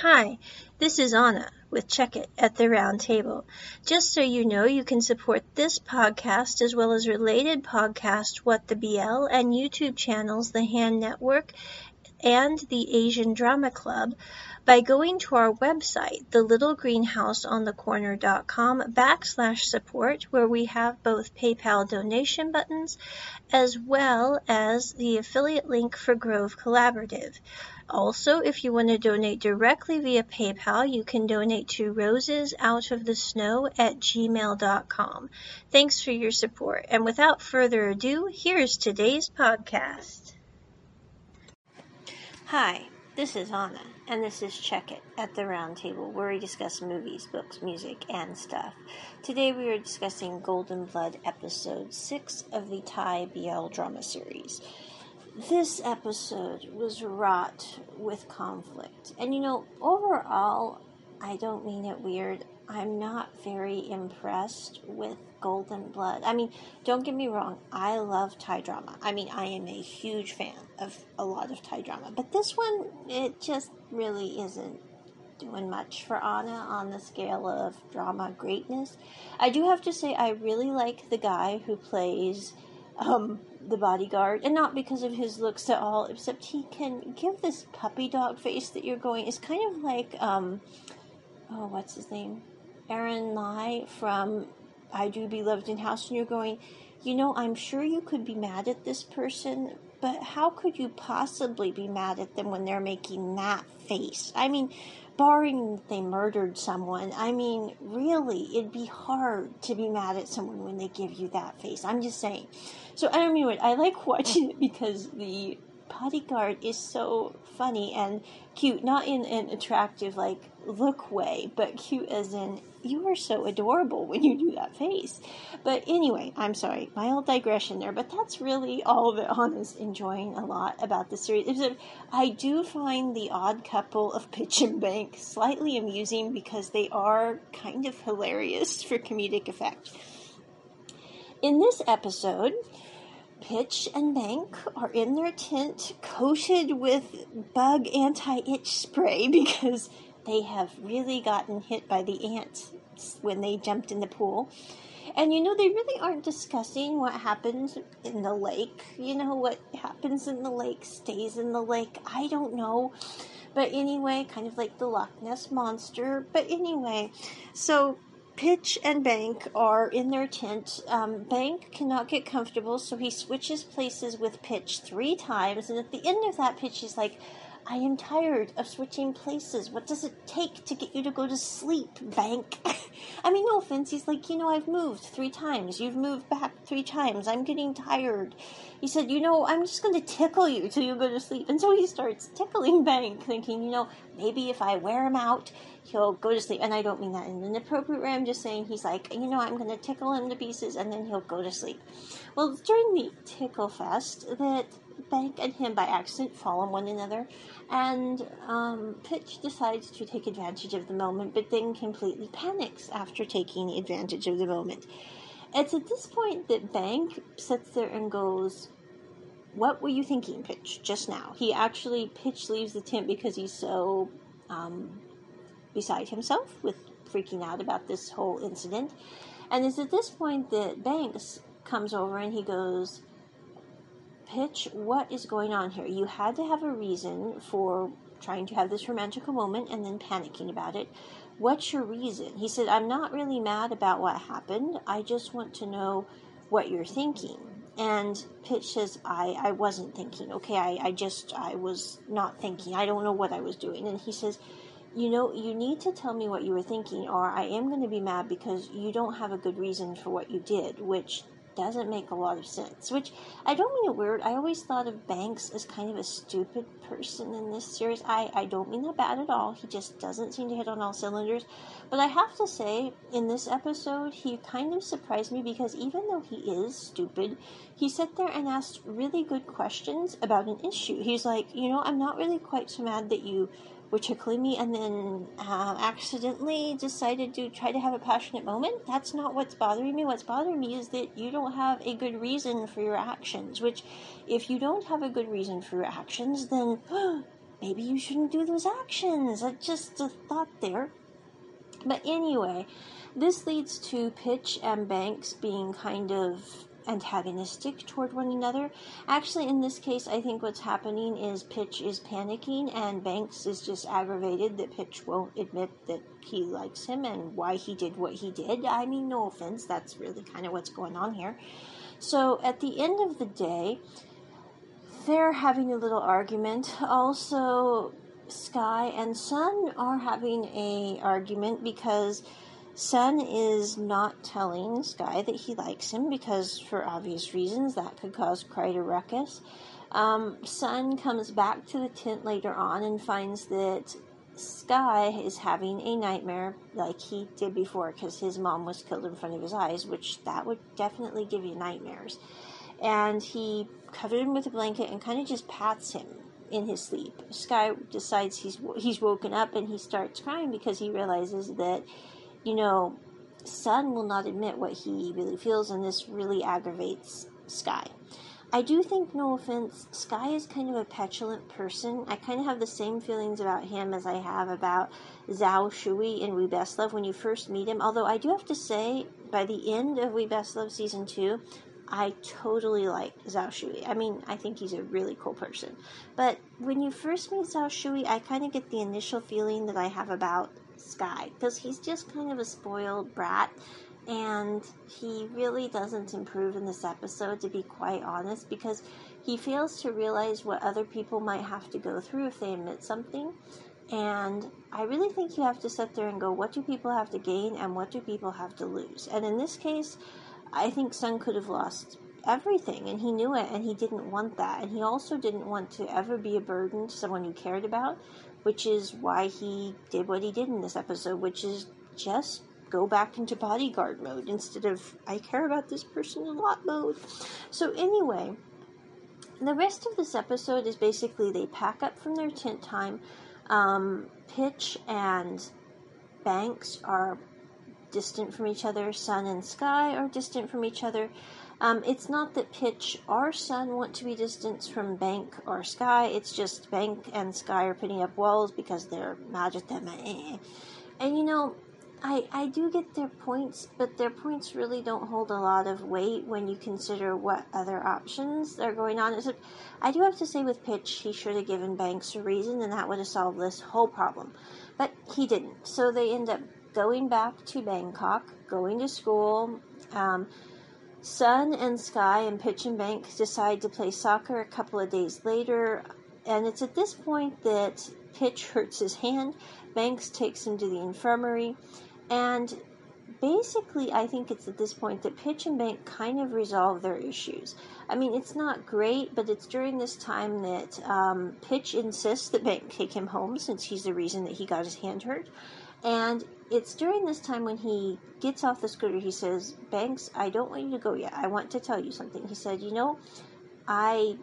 Hi, this is Anna with Check It at the Round Table. Just so you know, you can support this podcast as well as related podcasts, What the BL, and YouTube channels, The Hand Network and the Asian Drama Club by going to our website, thelittlegreenhouseonthecorner.com backslash support, where we have both PayPal donation buttons as well as the affiliate link for Grove Collaborative. Also, if you want to donate directly via PayPal, you can donate to rosesoutofthesnow at gmail.com. Thanks for your support. And without further ado, here's today's podcast. Hi, this is Anna, and this is Check It at the Round Table, where we discuss movies, books, music, and stuff. Today we are discussing Golden Blood episode 6 of the Thai BL drama series. This episode was wrought with conflict, and you know, overall, I don't mean it weird. I'm not very impressed with Golden Blood. I mean, don't get me wrong, I love Thai drama. I mean, I am a huge fan of a lot of Thai drama, but this one, it just really isn't doing much for Anna on the scale of drama greatness. I do have to say, I really like the guy who plays um, the bodyguard, and not because of his looks at all, except he can give this puppy dog face that you're going. It's kind of like, um, oh, what's his name? Aaron Lai from I Do Be Loved in House, and you're going, you know, I'm sure you could be mad at this person, but how could you possibly be mad at them when they're making that face? I mean, barring they murdered someone, I mean, really, it'd be hard to be mad at someone when they give you that face. I'm just saying. So I don't mean I like watching it because the bodyguard is so funny and cute, not in an attractive like look way, but cute as in you are so adorable when you do that face. But anyway, I'm sorry, mild digression there, but that's really all that Anna's enjoying a lot about the series. I do find the odd couple of Pitch and Bank slightly amusing because they are kind of hilarious for comedic effect. In this episode, Pitch and Bank are in their tent coated with bug anti itch spray because they have really gotten hit by the ants when they jumped in the pool. And you know, they really aren't discussing what happens in the lake. You know, what happens in the lake stays in the lake. I don't know. But anyway, kind of like the Loch Ness monster. But anyway, so Pitch and Bank are in their tent. Um, Bank cannot get comfortable, so he switches places with Pitch three times. And at the end of that, Pitch is like, I am tired of switching places. What does it take to get you to go to sleep, Bank? I mean, no offense. He's like, you know, I've moved three times. You've moved back three times. I'm getting tired. He said, you know, I'm just going to tickle you till you go to sleep. And so he starts tickling Bank, thinking, you know, maybe if I wear him out, he'll go to sleep. And I don't mean that in an appropriate way. I'm just saying he's like, you know, I'm going to tickle him to pieces and then he'll go to sleep. Well, during the tickle fest, that Bank and him by accident fall on one another, and um, Pitch decides to take advantage of the moment, but then completely panics after taking advantage of the moment. It's at this point that Bank sits there and goes, What were you thinking, Pitch, just now? He actually, Pitch leaves the tent because he's so um, beside himself with freaking out about this whole incident. And it's at this point that Banks comes over and he goes, pitch what is going on here. You had to have a reason for trying to have this romantic moment and then panicking about it. What's your reason? He said, I'm not really mad about what happened. I just want to know what you're thinking. And Pitch says, I, I wasn't thinking. Okay, I, I just, I was not thinking. I don't know what I was doing. And he says, you know, you need to tell me what you were thinking, or I am going to be mad because you don't have a good reason for what you did, which doesn't make a lot of sense. Which I don't mean it weird. I always thought of Banks as kind of a stupid person in this series. I, I don't mean that bad at all. He just doesn't seem to hit on all cylinders. But I have to say, in this episode, he kind of surprised me because even though he is stupid, he sat there and asked really good questions about an issue. He's like, you know, I'm not really quite so mad that you tickling me and then uh, accidentally decided to try to have a passionate moment. That's not what's bothering me. What's bothering me is that you don't have a good reason for your actions, which, if you don't have a good reason for your actions, then maybe you shouldn't do those actions. I just a thought there. But anyway, this leads to Pitch and Banks being kind of antagonistic toward one another. Actually, in this case, I think what's happening is Pitch is panicking and Banks is just aggravated that Pitch won't admit that he likes him and why he did what he did. I mean, no offense, that's really kind of what's going on here. So at the end of the day, they're having a little argument. Also, Sky and Sun are having a argument because Sun is not telling Sky that he likes him because, for obvious reasons, that could cause quite a ruckus. Um, Sun comes back to the tent later on and finds that Sky is having a nightmare like he did before because his mom was killed in front of his eyes, which that would definitely give you nightmares. And he covered him with a blanket and kind of just pats him in his sleep. Sky decides he's he's woken up and he starts crying because he realizes that you know, Sun will not admit what he really feels, and this really aggravates Sky. I do think, no offense, Sky is kind of a petulant person. I kind of have the same feelings about him as I have about Zhao Shui in We Best Love when you first meet him. Although I do have to say, by the end of We Best Love season two, I totally like Zhao Shui. I mean, I think he's a really cool person. But when you first meet Zhao Shui, I kind of get the initial feeling that I have about Sky because he's just kind of a spoiled brat and he really doesn't improve in this episode to be quite honest because he fails to realize what other people might have to go through if they admit something. And i really think you have to sit there and go what do people have to gain and what do people have to lose? And in this case i think sun could have lost everything and he knew it and he didn't want that and he also didn't want to ever be a burden to someone he cared about which is why he did what he did in this episode, which is just go back into bodyguard mode instead of I care about this person a lot mode. So, anyway, the rest of this episode is basically they pack up from their tent time. Um, Pitch and Banks are distant from each other, Sun and Sky are distant from each other. Um, it's not that Pitch or Sun want to be distanced from Bank or Sky. It's just Bank and Sky are putting up walls because they're mad at them. And you know, I I do get their points, but their points really don't hold a lot of weight when you consider what other options are going on. So I do have to say, with Pitch, he should have given Banks a reason, and that would have solved this whole problem. But he didn't. So they end up going back to Bangkok, going to school. Um, Sun and Sky and Pitch and Bank decide to play soccer a couple of days later, and it's at this point that Pitch hurts his hand. Banks takes him to the infirmary, and basically, I think it's at this point that Pitch and Bank kind of resolve their issues. I mean, it's not great, but it's during this time that um, Pitch insists that Bank take him home since he's the reason that he got his hand hurt. And it's during this time when he gets off the scooter, he says, Banks, I don't want you to go yet. I want to tell you something. He said, You know, I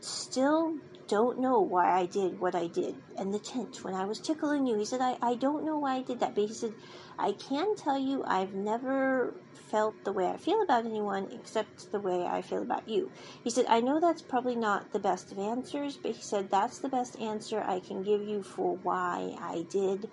still don't know why I did what I did in the tent when I was tickling you. He said, I, I don't know why I did that. But he said, I can tell you I've never felt the way I feel about anyone except the way I feel about you. He said, I know that's probably not the best of answers, but he said, that's the best answer I can give you for why I did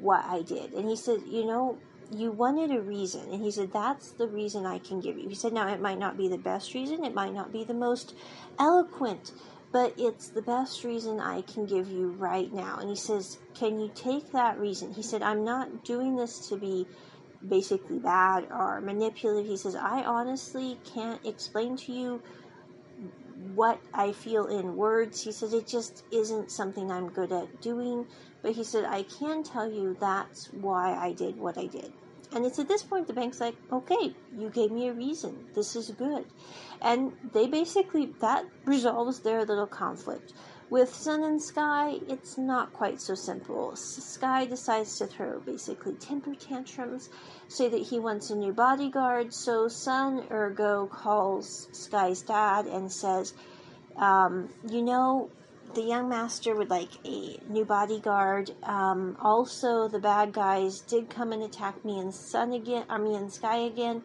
what I did. And he said, You know, you wanted a reason. And he said, That's the reason I can give you. He said, Now, it might not be the best reason, it might not be the most eloquent, but it's the best reason I can give you right now. And he says, Can you take that reason? He said, I'm not doing this to be basically bad or manipulative. He says, I honestly can't explain to you what I feel in words. He said, It just isn't something I'm good at doing. But he said, I can tell you that's why I did what I did. And it's at this point the bank's like, okay, you gave me a reason. This is good. And they basically, that resolves their little conflict. With Sun and Sky, it's not quite so simple. Sky decides to throw basically temper tantrums, say that he wants a new bodyguard. So Sun ergo calls Sky's dad and says, um, You know, the young master would like a new bodyguard. Um, also, the bad guys did come and attack me and Sun again, or me and Sky again.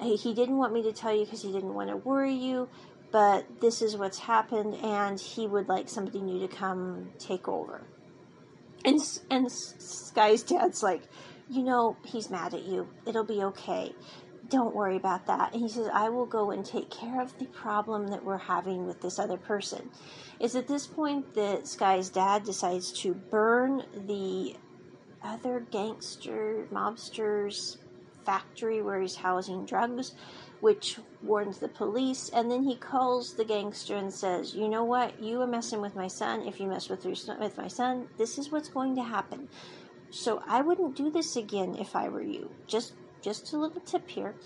He didn't want me to tell you because he didn't want to worry you. But this is what's happened, and he would like somebody new to come take over. And and Sky's dad's like, you know, he's mad at you. It'll be okay. Don't worry about that. And he says, I will go and take care of the problem that we're having with this other person. It's at this point that Sky's dad decides to burn the other gangster mobsters factory where he's housing drugs, which warns the police. And then he calls the gangster and says, "You know what? You are messing with my son. If you mess with with my son, this is what's going to happen." So I wouldn't do this again if I were you. Just just a little tip here.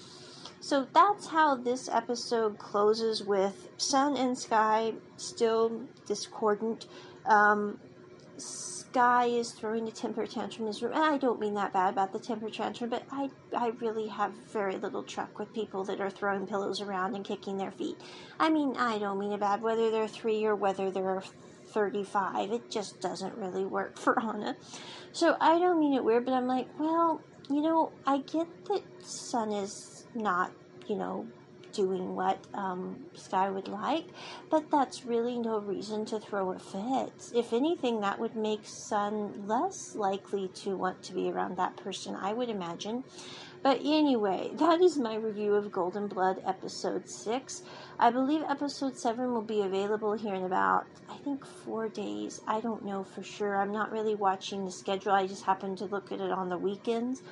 So that's how this episode closes with Sun and Sky still discordant. Um, Sky is throwing a temper tantrum in his room. And I don't mean that bad about the temper tantrum, but I, I really have very little truck with people that are throwing pillows around and kicking their feet. I mean, I don't mean it bad, whether they're three or whether they're 35. It just doesn't really work for Anna. So I don't mean it weird, but I'm like, well, you know, I get that Sun is not, you know, doing what um, Sky would like, but that's really no reason to throw a fit. If anything, that would make Sun less likely to want to be around that person, I would imagine. But anyway, that is my review of Golden Blood episode 6. I believe episode 7 will be available here in about, I think, four days. I don't know for sure. I'm not really watching the schedule, I just happen to look at it on the weekends.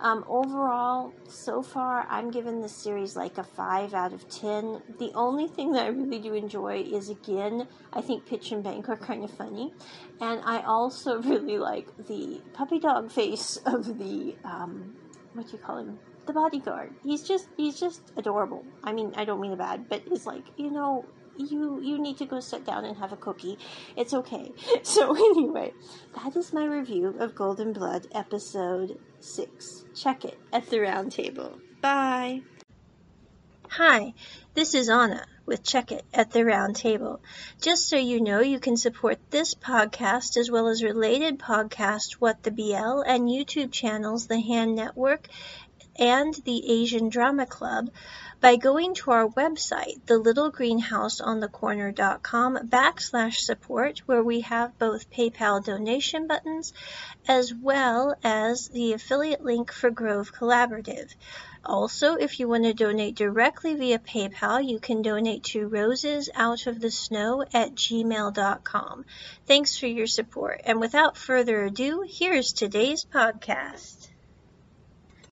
Um, overall, so far, I'm giving this series like a 5 out of 10. The only thing that I really do enjoy is, again, I think Pitch and Bank are kind of funny. And I also really like the puppy dog face of the, um, what do you call him? The bodyguard. He's just, he's just adorable. I mean, I don't mean it bad, but it's like, you know, you you need to go sit down and have a cookie. It's okay. So anyway, that is my review of Golden Blood episode 6. Check it at the round table. Bye. Hi, this is Anna with Check It at the Round Table. Just so you know, you can support this podcast as well as related podcasts, What the BL, and YouTube channels, The Hand Network and the Asian Drama Club by going to our website, thelittlegreenhouseonthecorner.com backslash support, where we have both PayPal donation buttons as well as the affiliate link for Grove Collaborative. Also, if you want to donate directly via PayPal, you can donate to rosesoutofthesnow at gmail.com. Thanks for your support. And without further ado, here's today's podcast.